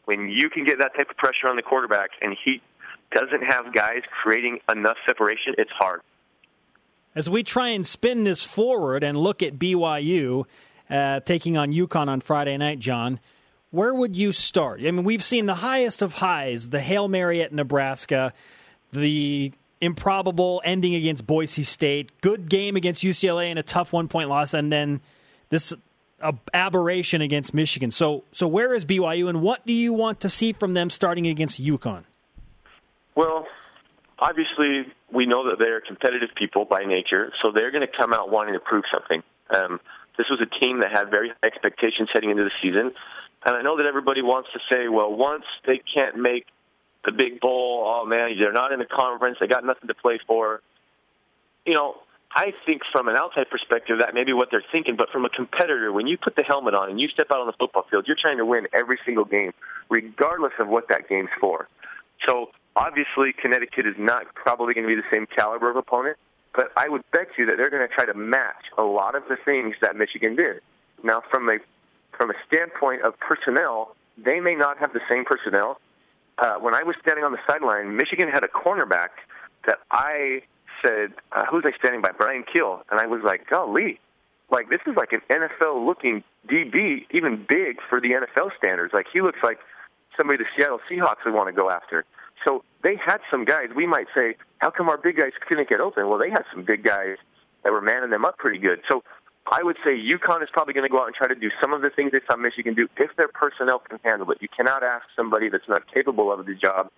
Speaker 6: When you can get that type of pressure on the quarterback and he doesn't have guys creating enough separation, it's hard.
Speaker 1: As we try and spin this forward and look at BYU uh, taking on UConn on Friday night, John, where would you start? I mean, we've seen the highest of highs, the Hail Mary at Nebraska, the improbable ending against Boise State, good game against UCLA and a tough one point loss, and then this aberration against Michigan. So, so where is BYU, and what do you want to see from them starting against UConn?
Speaker 6: Well, obviously we know that they're competitive people by nature, so they're going to come out wanting to prove something. Um, this was a team that had very high expectations heading into the season, and I know that everybody wants to say, well, once they can't make the big bowl, oh man, they're not in the conference, they got nothing to play for. You know, I think from an outside perspective that may be what they're thinking, but from a competitor, when you put the helmet on and you step out on the football field, you're trying to win every single game, regardless of what that game's for. So Obviously, Connecticut is not probably going to be the same caliber of opponent, but I would bet you that they're going to try to match a lot of the things that Michigan did. Now, from a from a standpoint of personnel, they may not have the same personnel. Uh, when I was standing on the sideline, Michigan had a cornerback that I said, uh, "Who's I standing by?" Brian Keel, and I was like, "Golly, like this is like an NFL looking DB, even big for the NFL standards. Like he looks like somebody the Seattle Seahawks would want to go after." They had some guys. We might say, how come our big guys couldn't get open? Well, they had some big guys that were manning them up pretty good. So I would say UConn is probably going to go out and try to do some of the things they saw Michigan do if their personnel can handle it. You cannot ask somebody that's not capable of the job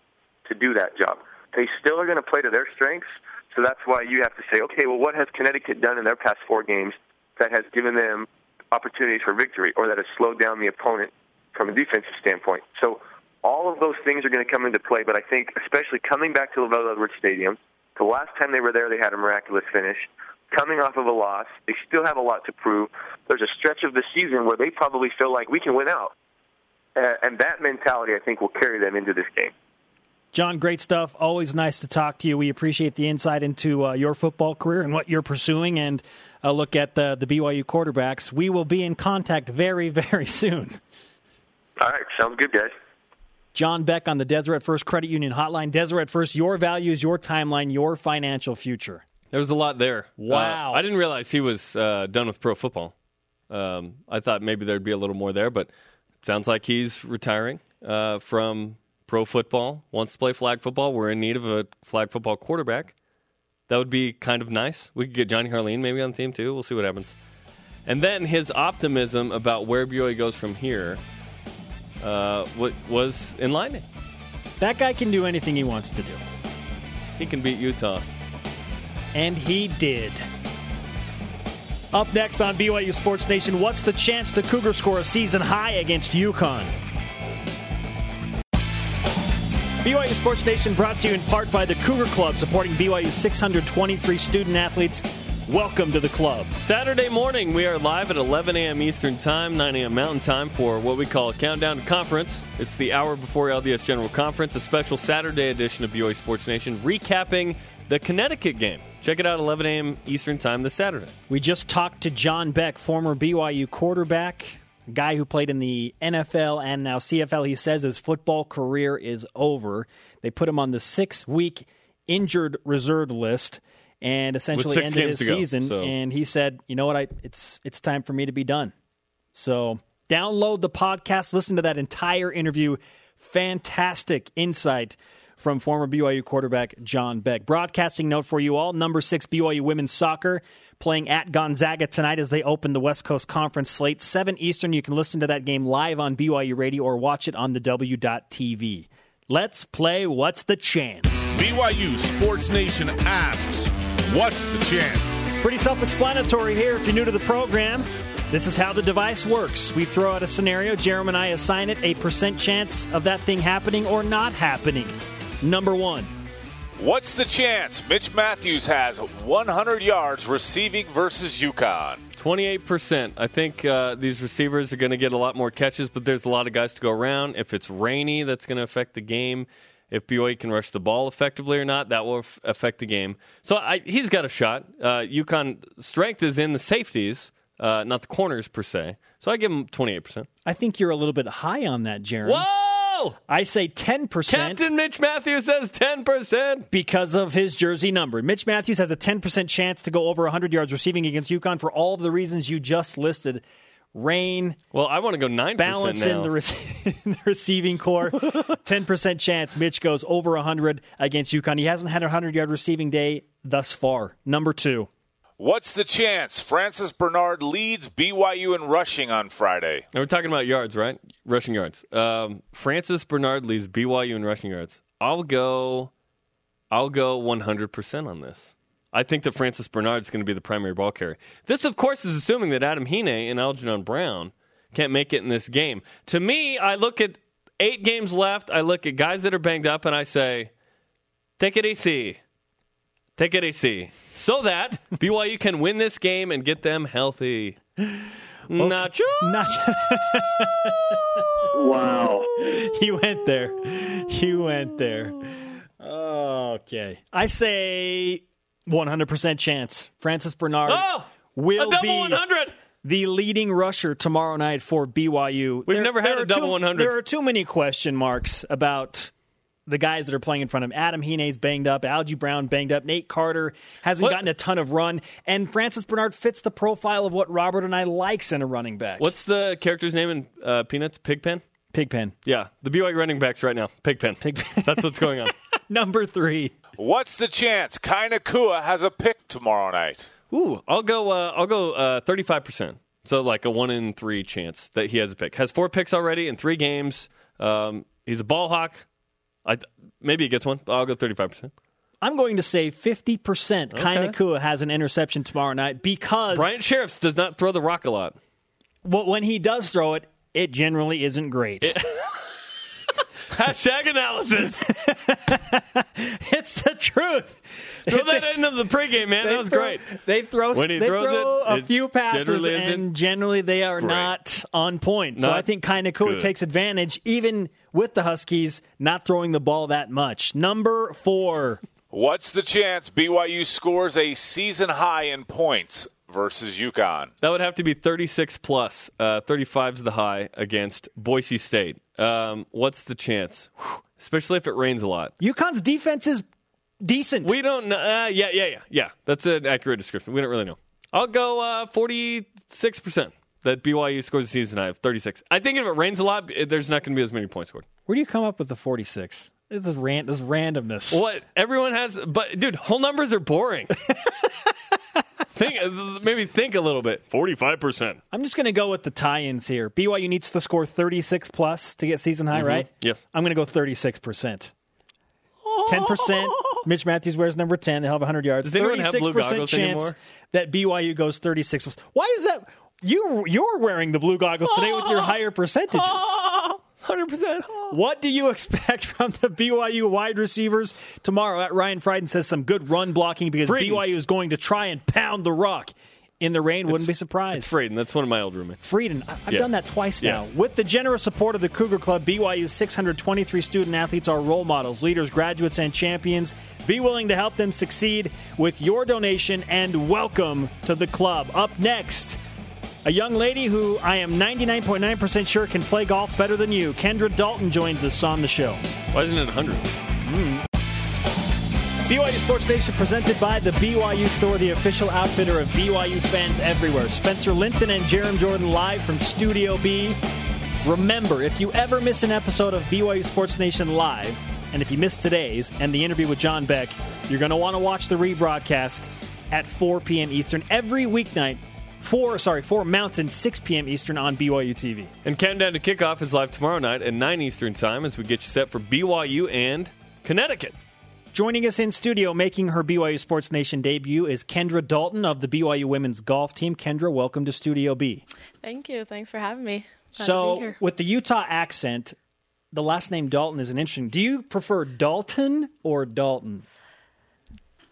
Speaker 6: to do that job. They still are going to play to their strengths. So that's why you have to say, okay, well, what has Connecticut done in their past four games that has given them opportunities for victory or that has slowed down the opponent from a defensive standpoint? So all of those things are going to come into play, but I think especially coming back to LaVell Edwards Stadium, the last time they were there, they had a miraculous finish. Coming off of a loss, they still have a lot to prove. There's a stretch of the season where they probably feel like we can win out. Uh, and that mentality, I think, will carry them into this game.
Speaker 1: John, great stuff. Always nice to talk to you. We appreciate the insight into uh, your football career and what you're pursuing, and a look at the, the BYU quarterbacks. We will be in contact very, very soon.
Speaker 6: All right, sounds good, guys.
Speaker 1: John Beck on the Deseret First Credit Union Hotline. Deseret First, your values, your timeline, your financial future.
Speaker 2: There was a lot there.
Speaker 1: Wow.
Speaker 2: Uh, I didn't realize he was uh, done with pro football. Um, I thought maybe there'd be a little more there, but it sounds like he's retiring uh, from pro football. Wants to play flag football. We're in need of a flag football quarterback. That would be kind of nice. We could get Johnny Harline maybe on the team too. We'll see what happens. And then his optimism about where BYU goes from here uh, wa- was enlightening.
Speaker 1: That guy can do anything he wants to do.
Speaker 2: He can beat Utah.
Speaker 1: And he did. Up next on BYU Sports Nation, what's the chance the Cougars score a season high against UConn? BYU Sports Nation brought to you in part by the Cougar Club, supporting BYU's 623 student athletes. Welcome to the club.
Speaker 2: Saturday morning, we are live at 11 a.m. Eastern Time, 9 a.m. Mountain Time for what we call a countdown to conference. It's the hour before LDS General Conference, a special Saturday edition of BYU Sports Nation, recapping the Connecticut game. Check it out 11 a.m. Eastern Time this Saturday.
Speaker 1: We just talked to John Beck, former BYU quarterback, guy who played in the NFL and now CFL. He says his football career is over. They put him on the six week injured reserve list and essentially ended his
Speaker 2: to go,
Speaker 1: season.
Speaker 2: so-
Speaker 1: And he said, "You know what? I it's it's time for me to be done." So download the podcast, listen to that entire interview. Fantastic insight from former BYU quarterback John Beck. Broadcasting note for you all: Number six BYU women's soccer playing at Gonzaga tonight as they open the West Coast Conference slate. Seven Eastern. You can listen to that game live on BYU Radio or watch it on the W.TV. Let's play. What's the chance?
Speaker 3: BYU Sports Nation asks, what's the chance?
Speaker 1: Pretty self explanatory here if you're new to the program. This is how the device works. We throw out a scenario, Jeremy and I assign it a percent chance of that thing happening or not happening. Number one,
Speaker 7: What's the chance Mitch Matthews has 100 yards receiving versus UConn?
Speaker 2: 28%. I think uh, these receivers are going to get a lot more catches, but there's a lot of guys to go around. If it's rainy, that's going to affect the game. If BYU can rush the ball effectively or not, that will f- affect the game. So I, he's got a shot. Uh, UConn strength is in the safeties, uh, not the corners per se. So I give him 28%.
Speaker 1: I think you're a little bit high on that, Jeremy.
Speaker 2: Whoa!
Speaker 1: I say 10%
Speaker 2: Captain Mitch Matthews says 10%.
Speaker 1: because of his jersey number. Mitch Matthews has a 10% chance to go over 100 yards receiving against UConn for all of the reasons you just listed. Rain,
Speaker 2: Well, I want to go 9%
Speaker 1: balance
Speaker 2: now.
Speaker 1: in the, rec- in the receiving corps. 10% chance Mitch goes over 100 against UConn. He hasn't had a 100 yard receiving day thus far. Number two.
Speaker 7: What's the chance Francis Bernard leads BYU in rushing on Friday?
Speaker 2: Now we're talking about yards, right? Rushing yards. Um, Francis Bernard leads BYU in rushing yards. I'll go. I'll go 100% on this. I think that Francis Bernard is going to be the primary ball carrier. This, of course, is assuming that Adam Hine and Algernon Brown can't make it in this game. To me, I look at eight games left. I look at guys that are banged up, and I say, take it easy. Take it easy. So that BYU can win this game and get them healthy. Nacho.
Speaker 1: Not.
Speaker 4: Wow.
Speaker 1: he went there. He went there. Okay. I say 100% chance. Francis Bernard
Speaker 2: Oh,
Speaker 1: will
Speaker 2: a double
Speaker 1: be
Speaker 2: 100.
Speaker 1: the leading rusher tomorrow night for BYU.
Speaker 2: We've never had
Speaker 1: there
Speaker 2: a double
Speaker 1: too,
Speaker 2: 100.
Speaker 1: There are too many question marks about the guys that are playing in front of him. Adam Hine's banged up. Algie Brown banged up. Nate Carter hasn't
Speaker 2: What-
Speaker 1: gotten a ton of run. And Francis Bernard fits the profile of what Robert Anae likes in a running back.
Speaker 2: What's the character's name in uh, Peanuts? Pigpen?
Speaker 1: Pigpen?
Speaker 2: Yeah, the BYU running backs right now. Pigpen.
Speaker 1: Pigpen.
Speaker 2: That's what's going on.
Speaker 1: Number three.
Speaker 7: What's the chance Kai Nakua has a pick tomorrow night?
Speaker 2: Ooh, I'll go. Uh, I'll go uh, thirty-five percent. So like a one in three chance that he has a pick. Has four picks already in three games. Um, he's a ball hawk. I maybe he gets one. I'll go thirty-five percent.
Speaker 1: I'm going to say 50% Kai
Speaker 2: Okay.
Speaker 1: Nakua has an interception tomorrow night because
Speaker 2: Bryant Shirreffs does not throw the rock a lot.
Speaker 1: wh- when he does throw it, it generally isn't great.
Speaker 2: Hashtag analysis.
Speaker 1: it's the truth.
Speaker 2: Throw that into the pregame, man.
Speaker 1: They
Speaker 2: That was
Speaker 1: throw-
Speaker 2: great.
Speaker 1: They throw,
Speaker 2: When he
Speaker 1: they
Speaker 2: throws
Speaker 1: throw
Speaker 2: it,
Speaker 1: a
Speaker 2: it
Speaker 1: few passes,
Speaker 2: generally
Speaker 1: and generally they are
Speaker 2: great.
Speaker 1: not on point. so
Speaker 2: Not
Speaker 1: I think Kai Nakua
Speaker 2: good.
Speaker 1: takes advantage, even with the Huskies not throwing the ball that much. Number four.
Speaker 7: What's the chance BYU scores a season high in points versus UConn?
Speaker 2: That would have to be 36 plus. Uh, 35 is the high against Boise State. Um, what's the chance? Whew. Especially if it rains a lot.
Speaker 1: UConn's defense is decent.
Speaker 2: We don't know. Uh, yeah, yeah, yeah, yeah. That's an accurate description. We don't really know. I'll go uh, forty-six percent that BYU scores a season high of thirty-six. I think if it rains a lot, there's not going to be as many points scored.
Speaker 1: Where do you come up with the 46? This is ran- this randomness.
Speaker 2: What everyone has, but dude, whole numbers are boring. think maybe think a little bit. Forty-five percent.
Speaker 1: I'm just going to go with the tie-ins here. BYU needs to score 36 plus to get season high, mm-hmm. right?
Speaker 2: Yes.
Speaker 1: I'm going to go 36%. 10%. Mitch Matthews wears number 10. They'll have 100 yards.
Speaker 2: Does anyone have blue
Speaker 1: 36% chance
Speaker 2: anymore?
Speaker 1: that BYU goes 36 plus. Why is that? You, you're wearing the blue goggles today with your higher percentages.
Speaker 2: Hundred percent.
Speaker 1: What do you expect from the BYU wide receivers tomorrow? At Ryan Frieden says some good run blocking because
Speaker 2: Frieden.
Speaker 1: BYU is going to try and pound the rock in the rain. Wouldn't be surprised.
Speaker 2: It's Fraden. That's one of my old roommates.
Speaker 1: Frieden, I- I've
Speaker 2: Yeah.
Speaker 1: done that twice now.
Speaker 2: Yeah.
Speaker 1: With the generous support of the Cougar Club, BYU's 623 student athletes are role models, leaders, graduates, and champions. Be willing to help them succeed with your donation and welcome to the club. Up next, a young lady who I am 99.9% sure can play golf better than you. Kendra Dalton joins us on the show.
Speaker 2: Why isn't it hundred? Hmm.
Speaker 1: BYU Sports Nation presented by the BYU Store, the official outfitter of BYU fans everywhere. Spencer Linton and Jarom Jordan live from Studio B. Remember, if you ever miss an episode of BYU Sports Nation live, and if you missed today's and the interview with John Beck, you're going to want to watch the rebroadcast at 4 p.m. Eastern every weeknight. 4, sorry, 4 Mountain, 6 p.m. Eastern on BYU TV.
Speaker 2: And Countdown to Kickoff is live tomorrow night at 9 Eastern Time as we get you set for BYU and Connecticut.
Speaker 1: Joining us in studio, making her BYU Sports Nation debut, is Kendra Dalton of the BYU women's golf team. Kendra, welcome to Studio B.
Speaker 8: Thank you. Thanks for having me. Glad
Speaker 1: so, with the Utah accent, the last name Dalton is an interesting. Do you prefer Dalton or Dalton?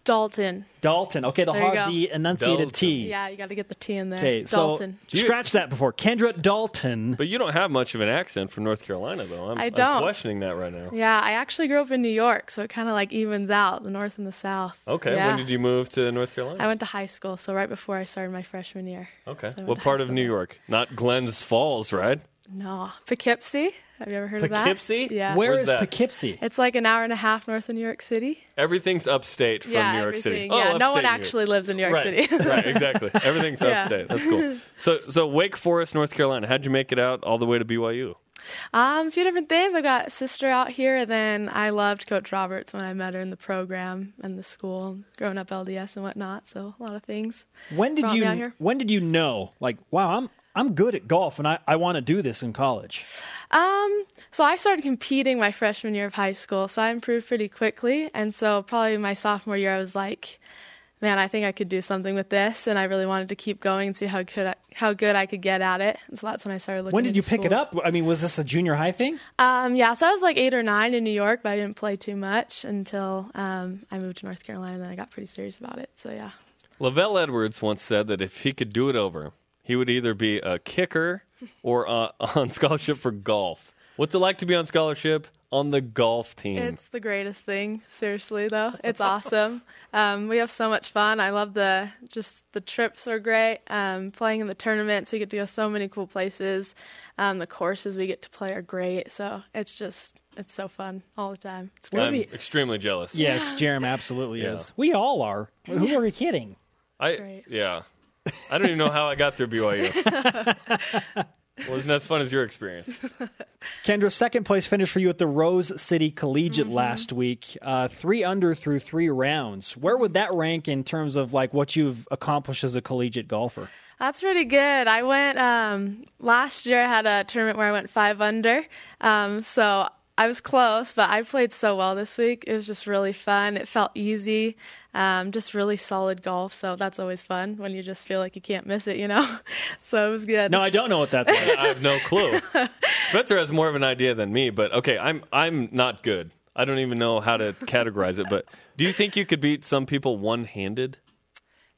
Speaker 8: Dalton.
Speaker 1: Dalton. Okay, the
Speaker 8: There you
Speaker 1: hard,
Speaker 8: go.
Speaker 1: the enunciated
Speaker 2: Dalton.
Speaker 1: T.
Speaker 8: Yeah, you got to get the T in there.
Speaker 1: Okay, so
Speaker 8: Dalton.
Speaker 1: scratch that before. Kendra Dalton.
Speaker 2: But you don't have much of an accent from North Carolina, though. I'm,
Speaker 8: I
Speaker 2: I'm
Speaker 8: don't.
Speaker 2: questioning that right now.
Speaker 8: yeah, I actually grew up in New York, so it kind of like evens out the north and the south.
Speaker 2: Okay,
Speaker 8: Yeah.
Speaker 2: when did you move to North Carolina?
Speaker 8: I went to high school, so right before I started my freshman year.
Speaker 2: okay.
Speaker 8: So I went
Speaker 2: what
Speaker 8: to
Speaker 2: part of
Speaker 8: school
Speaker 2: New
Speaker 8: there.
Speaker 2: York? Not Glens Falls, right?
Speaker 8: No, Poughkeepsie. Have you ever heard of that?
Speaker 2: Poughkeepsie?
Speaker 8: Yeah.
Speaker 1: Where
Speaker 2: Where's
Speaker 1: is
Speaker 2: that?
Speaker 1: Poughkeepsie?
Speaker 8: It's like an hour and a half north of New York City.
Speaker 2: Everything's upstate from
Speaker 8: yeah,
Speaker 2: New York
Speaker 8: everything.
Speaker 2: City. Oh,
Speaker 8: Yeah, no one
Speaker 2: New York.
Speaker 8: actually lives in New York
Speaker 2: right,
Speaker 8: City.
Speaker 2: right, exactly. Everything's
Speaker 8: Yeah.
Speaker 2: upstate. That's cool. So, so Wake Forest, North Carolina. How'd you make it out all the way to BYU?
Speaker 8: Um, a few different things. I've got a sister out here, and then I loved Coach Roberts when I met her in the program and the school, growing up LDS and whatnot. So a lot of things.
Speaker 1: When did
Speaker 8: brought me out
Speaker 1: you
Speaker 8: here.
Speaker 1: when did you know like wow, I'm I'm good at golf and I, I want to do this in college.
Speaker 8: Um, so I started competing my freshman year of high school, so I improved pretty quickly. And so probably my sophomore year, I was like, man, I think I could do something with this, and I really wanted to keep going and see how good I, how good I could get at it. And so that's when I started looking.
Speaker 1: When did you
Speaker 8: into
Speaker 1: pick it up? I mean, was this a junior high thing?
Speaker 8: Um, yeah, so I was like eight or nine in New York, but I didn't play too much until um, I moved to North Carolina, and then I got pretty serious about it. So yeah.
Speaker 2: LaVell Edwards once said that if he could do it over, he would either be a kicker or uh, on scholarship for golf. What's it like to be on scholarship on the golf team?
Speaker 8: It's the greatest thing. Seriously, though, it's awesome. Um, we have so much fun. I love the just the trips are great. Um, playing in the tournaments, we get to go so many cool places. Um, the courses we get to play are great. So it's just it's so fun all the time. It's great.
Speaker 2: I'm
Speaker 1: the-
Speaker 2: extremely jealous.
Speaker 1: Yes, Jarom absolutely
Speaker 2: Yeah.
Speaker 1: is. We all are. Who are we kidding?
Speaker 2: I
Speaker 8: great.
Speaker 2: yeah. I don't even know how I got through BYU. Wasn't as fun as your experience?
Speaker 1: Kendra, second place finish for you at the Rose City Collegiate
Speaker 8: Mm-hmm.
Speaker 1: last week. Uh, three under through three rounds. Where would that rank in terms of like what you've accomplished as a collegiate golfer?
Speaker 8: That's pretty good. I went um, last year. I had a tournament where I went five under, um, so I was close. But I played so well this week. It was just really fun. It felt easy, um, just really solid golf. So that's always fun when you just feel like you can't miss it, you know. so it was good.
Speaker 1: No, I don't know what that's like.
Speaker 2: I have no clue. Spencer has more of an idea than me, but okay, I'm I'm not good. I don't even know how to categorize it. But do you think you could beat some people one handed?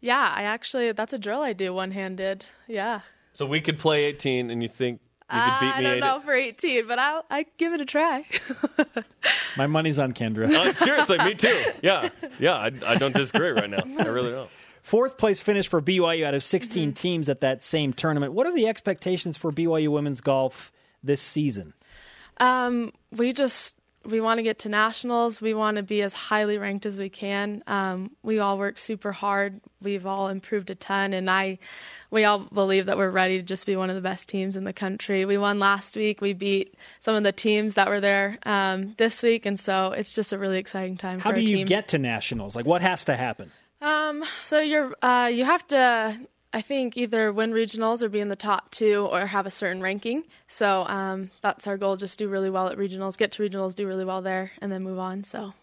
Speaker 8: yeah, I actually that's a drill I do one handed. Yeah.
Speaker 2: So we could play 18, and you think you could beat
Speaker 8: I
Speaker 2: me?
Speaker 8: don't
Speaker 2: 18?
Speaker 8: know for 18, but I'll I give it a try.
Speaker 1: My money's on Kendra.
Speaker 2: Uh, seriously, me too. Yeah, yeah. I, I don't disagree right now. I really don't.
Speaker 1: Fourth place finish for BYU out of 16
Speaker 8: Mm-hmm.
Speaker 1: teams at that same tournament. What are the expectations for BYU women's golf this season?
Speaker 8: Um, we just we want to get to nationals. We want to be as highly ranked as we can. Um, we all work super hard. We've all improved a ton, and I, we all believe that we're ready to just be one of the best teams in the country. We won last week. We beat some of the teams that were there um, this week, and so it's just a really exciting time.
Speaker 1: How do you
Speaker 8: team.
Speaker 1: get to nationals? Like, what has to happen?
Speaker 8: Um, so you're uh, you have to I think either win regionals or be in the top two or have a certain ranking. So um, that's our goal. Just do really well at regionals, get to regionals, do really well there, and then move on. So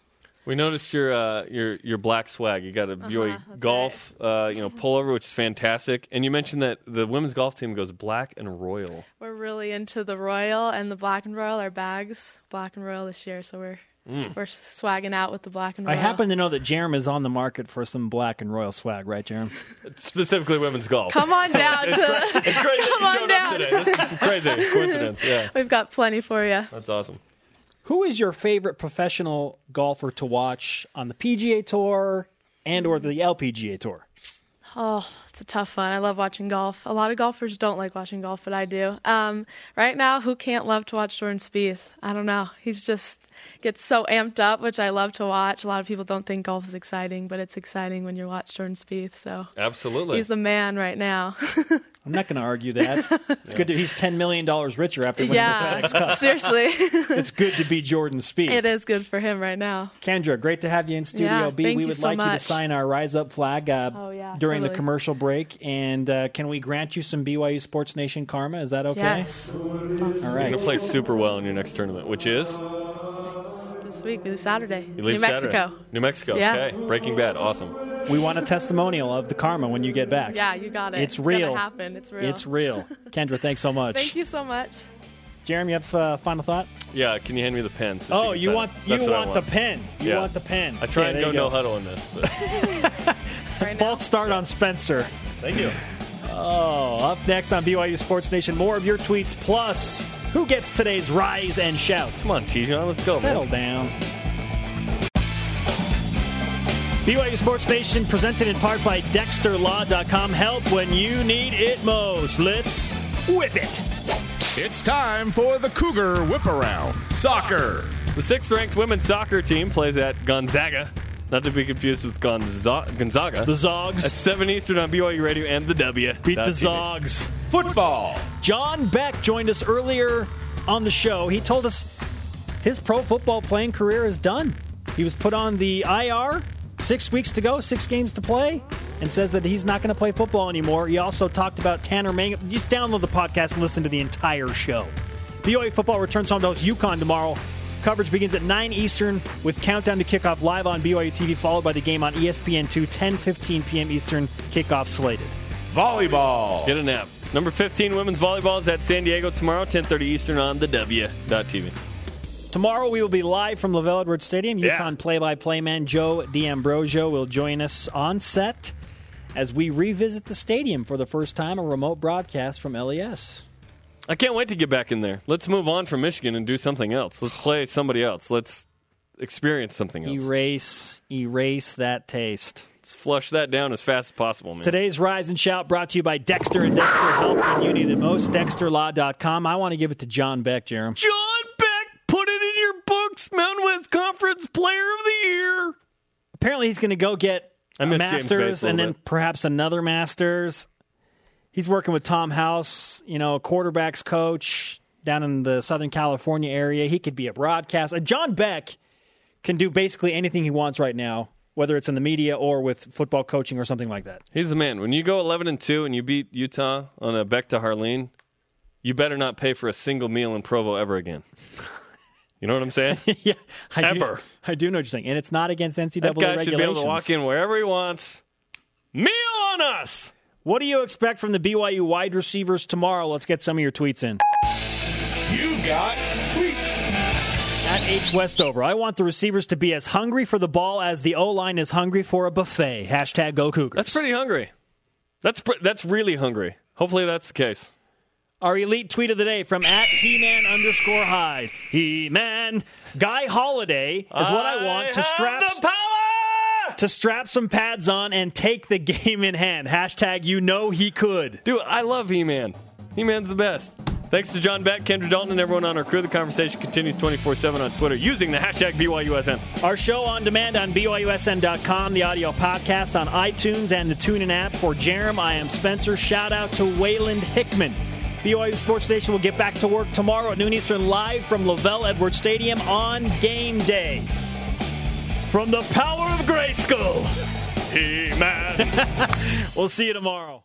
Speaker 2: We noticed your uh, your your black swag. You got a BYU
Speaker 8: Uh-huh,
Speaker 2: golf uh, you know pullover, which is fantastic. And you mentioned that the women's golf team goes black and royal.
Speaker 8: we're really into the royal and the black and royal. Our bags black and royal this year, so we're we're swagging out with the black and royal.
Speaker 1: I happen to know that Jarom is on the market for some black and royal swag, right, Jarom?
Speaker 2: Specifically, women's golf.
Speaker 8: Come on down to.
Speaker 2: It's great that
Speaker 8: Come
Speaker 2: you
Speaker 8: on
Speaker 2: showed
Speaker 8: down.
Speaker 2: up today. This is crazy coincidence. Yeah,
Speaker 8: We've got plenty for you.
Speaker 2: that's awesome.
Speaker 1: Who is your favorite professional golfer to watch on the PGA Tour and or the LPGA Tour?
Speaker 8: Oh, it's a tough one. I love watching golf. A lot of golfers don't like watching golf, but I do. Um, right now, who can't love to watch Jordan Spieth? I don't know. He's just gets so amped up, which I love to watch. A lot of people don't think golf is exciting, but it's exciting when you watch Jordan Spieth. So
Speaker 2: Absolutely.
Speaker 8: he's the man right now.
Speaker 1: I'm not going to argue that. It's good. To, he's ten million dollars richer after winning the
Speaker 8: yeah,
Speaker 1: FedEx Cup.
Speaker 8: seriously,
Speaker 1: It's good to be Jordan Spieth.
Speaker 8: it is good for him right now.
Speaker 1: Kendra, great to have you in Studio
Speaker 8: Yeah,
Speaker 1: B.
Speaker 8: thank
Speaker 1: we
Speaker 8: you
Speaker 1: would
Speaker 8: so
Speaker 1: like you to sign our Rise Up flag uh,
Speaker 8: Oh, yeah,
Speaker 1: during the commercial break. And uh, can we grant you some BYU Sports Nation karma? Is that okay?
Speaker 8: Yes,
Speaker 1: All
Speaker 2: You're gonna play super well in your next tournament, which is
Speaker 8: this week we leave Saturday.
Speaker 2: you leave
Speaker 8: New Mexico.
Speaker 2: New Mexico.
Speaker 8: Yeah.
Speaker 2: Okay. Breaking Bad. Awesome.
Speaker 1: We want a testimonial of the karma when you get back.
Speaker 8: Yeah, you got it.
Speaker 1: It's
Speaker 8: It's
Speaker 1: real.
Speaker 8: Happen. It's real.
Speaker 1: It's real. Kendra, thanks so much.
Speaker 8: Thank you so much.
Speaker 1: Jeremy, you have a final thought?
Speaker 2: Yeah. Can you hand me the pen? so
Speaker 1: Oh, you want
Speaker 2: it?
Speaker 1: you
Speaker 2: That's what I
Speaker 1: want, the pen. You
Speaker 2: Yeah.
Speaker 1: want the pen.
Speaker 2: I try
Speaker 1: Okay,
Speaker 2: and
Speaker 1: there
Speaker 2: go no huddle in this. But
Speaker 8: Right now.
Speaker 1: False start on Spencer.
Speaker 2: thank you.
Speaker 1: Oh, up next on BYU Sports Nation, more of your tweets plus who gets today's rise and shout.
Speaker 2: Come on, Tijon. Let's go.
Speaker 1: Settle
Speaker 2: man.
Speaker 1: down. BYU Sports Nation presented in part by DexterLaw.com. Help when you need it most. Let's whip it.
Speaker 3: It's time for the Cougar Whip Around Soccer.
Speaker 2: The sixth-ranked women's soccer team plays at Gonzaga, not to be confused with Gonza- Gonzaga.
Speaker 1: The Zogs.
Speaker 2: At 7 Eastern on BYU Radio and the W.
Speaker 1: beat the
Speaker 2: TV.
Speaker 1: Zogs.
Speaker 3: Football.
Speaker 1: John Beck joined us earlier on the show. He told us his pro football playing career is done. He was put on the IR, six weeks to go, six games to play, and says that he's not going to play football anymore. He also talked about Tanner Mangum. You download the podcast and listen to the entire show. BYU football returns home to host UConn tomorrow. Coverage begins at 9 Eastern with countdown to kickoff live on BYU TV, followed by the game on E ESPN2, 10:15 p.m. Eastern. Kickoff slated.
Speaker 3: Volleyball.
Speaker 2: Get a nap. Number 15 women's volleyball is at San Diego tomorrow, 10:30 Eastern on the W. dot TV.
Speaker 1: Tomorrow we will be live from LaVell Edwards Stadium.
Speaker 2: Yeah.
Speaker 1: UConn play-by-play man Joe D'Ambrosio will join us on set as we revisit the stadium for the first time, a remote broadcast from LES.
Speaker 2: I can't wait to get back in there. Let's move on from Michigan and do something else. Let's play somebody else. Let's experience something else.
Speaker 1: Erase, erase that taste.
Speaker 2: Let's flush that down as fast as possible, man.
Speaker 1: Today's Rise and Shout brought to you by Dexter and Dexter Help when you need it most. DexterLaw.com. I want to give it to John Beck, Jeremy.
Speaker 2: John Beck, put it in your books. Mountain West Conference Player of the Year.
Speaker 1: Apparently he's going to go get
Speaker 2: I
Speaker 1: a
Speaker 2: miss James
Speaker 1: Masters
Speaker 2: a
Speaker 1: and
Speaker 2: little
Speaker 1: then perhaps another Masters. He's working with Tom House, you know, a quarterbacks coach down in the Southern California area. He could be a broadcaster. Uh, John Beck can do basically anything he wants right now, whether it's in the media or with football coaching or something like that.
Speaker 2: He's the man. When you go 11 and 2 and you beat Utah on a Beck to Harline, you better not pay for a single meal in Provo ever again. You know what I'm saying?
Speaker 1: yeah, I
Speaker 2: Ever.
Speaker 1: Do, I do know what you're saying, and it's not against NCAA
Speaker 2: that guy
Speaker 1: regulations.
Speaker 2: should be able to walk in wherever he wants. Meal on us.
Speaker 1: What do you expect from the BYU wide receivers tomorrow? Let's get some of your tweets in.
Speaker 3: You've got tweets.
Speaker 1: At H Westover, I want the receivers to be as hungry for the ball as the O line is hungry for a buffet. Hashtag Go Cougars.
Speaker 2: That's pretty hungry. That's pr- that's really hungry. Hopefully that's the case.
Speaker 1: Our elite tweet of the day from at He-Man underscore Hyde. He-Man. Guy Holliday is what I want to strap to strap some pads on and take the game in hand. Hashtag you know he could.
Speaker 2: Dude, I love He-Man. He-Man's the best. Thanks to John Beck, Kendra Dalton, and everyone on our crew. The conversation continues 24 7 on Twitter using the hashtag BYUSN.
Speaker 1: Our show on demand on BYUSN.com, the audio podcast on iTunes and the TuneIn app. For Jarom, I am Spencer. Shout out to Wayland Hickman. BYU Sports Station will get back to work tomorrow at noon Eastern live from LaVell Edwards Stadium on game day. From the power of Grayskull, He Man. we'll see you tomorrow.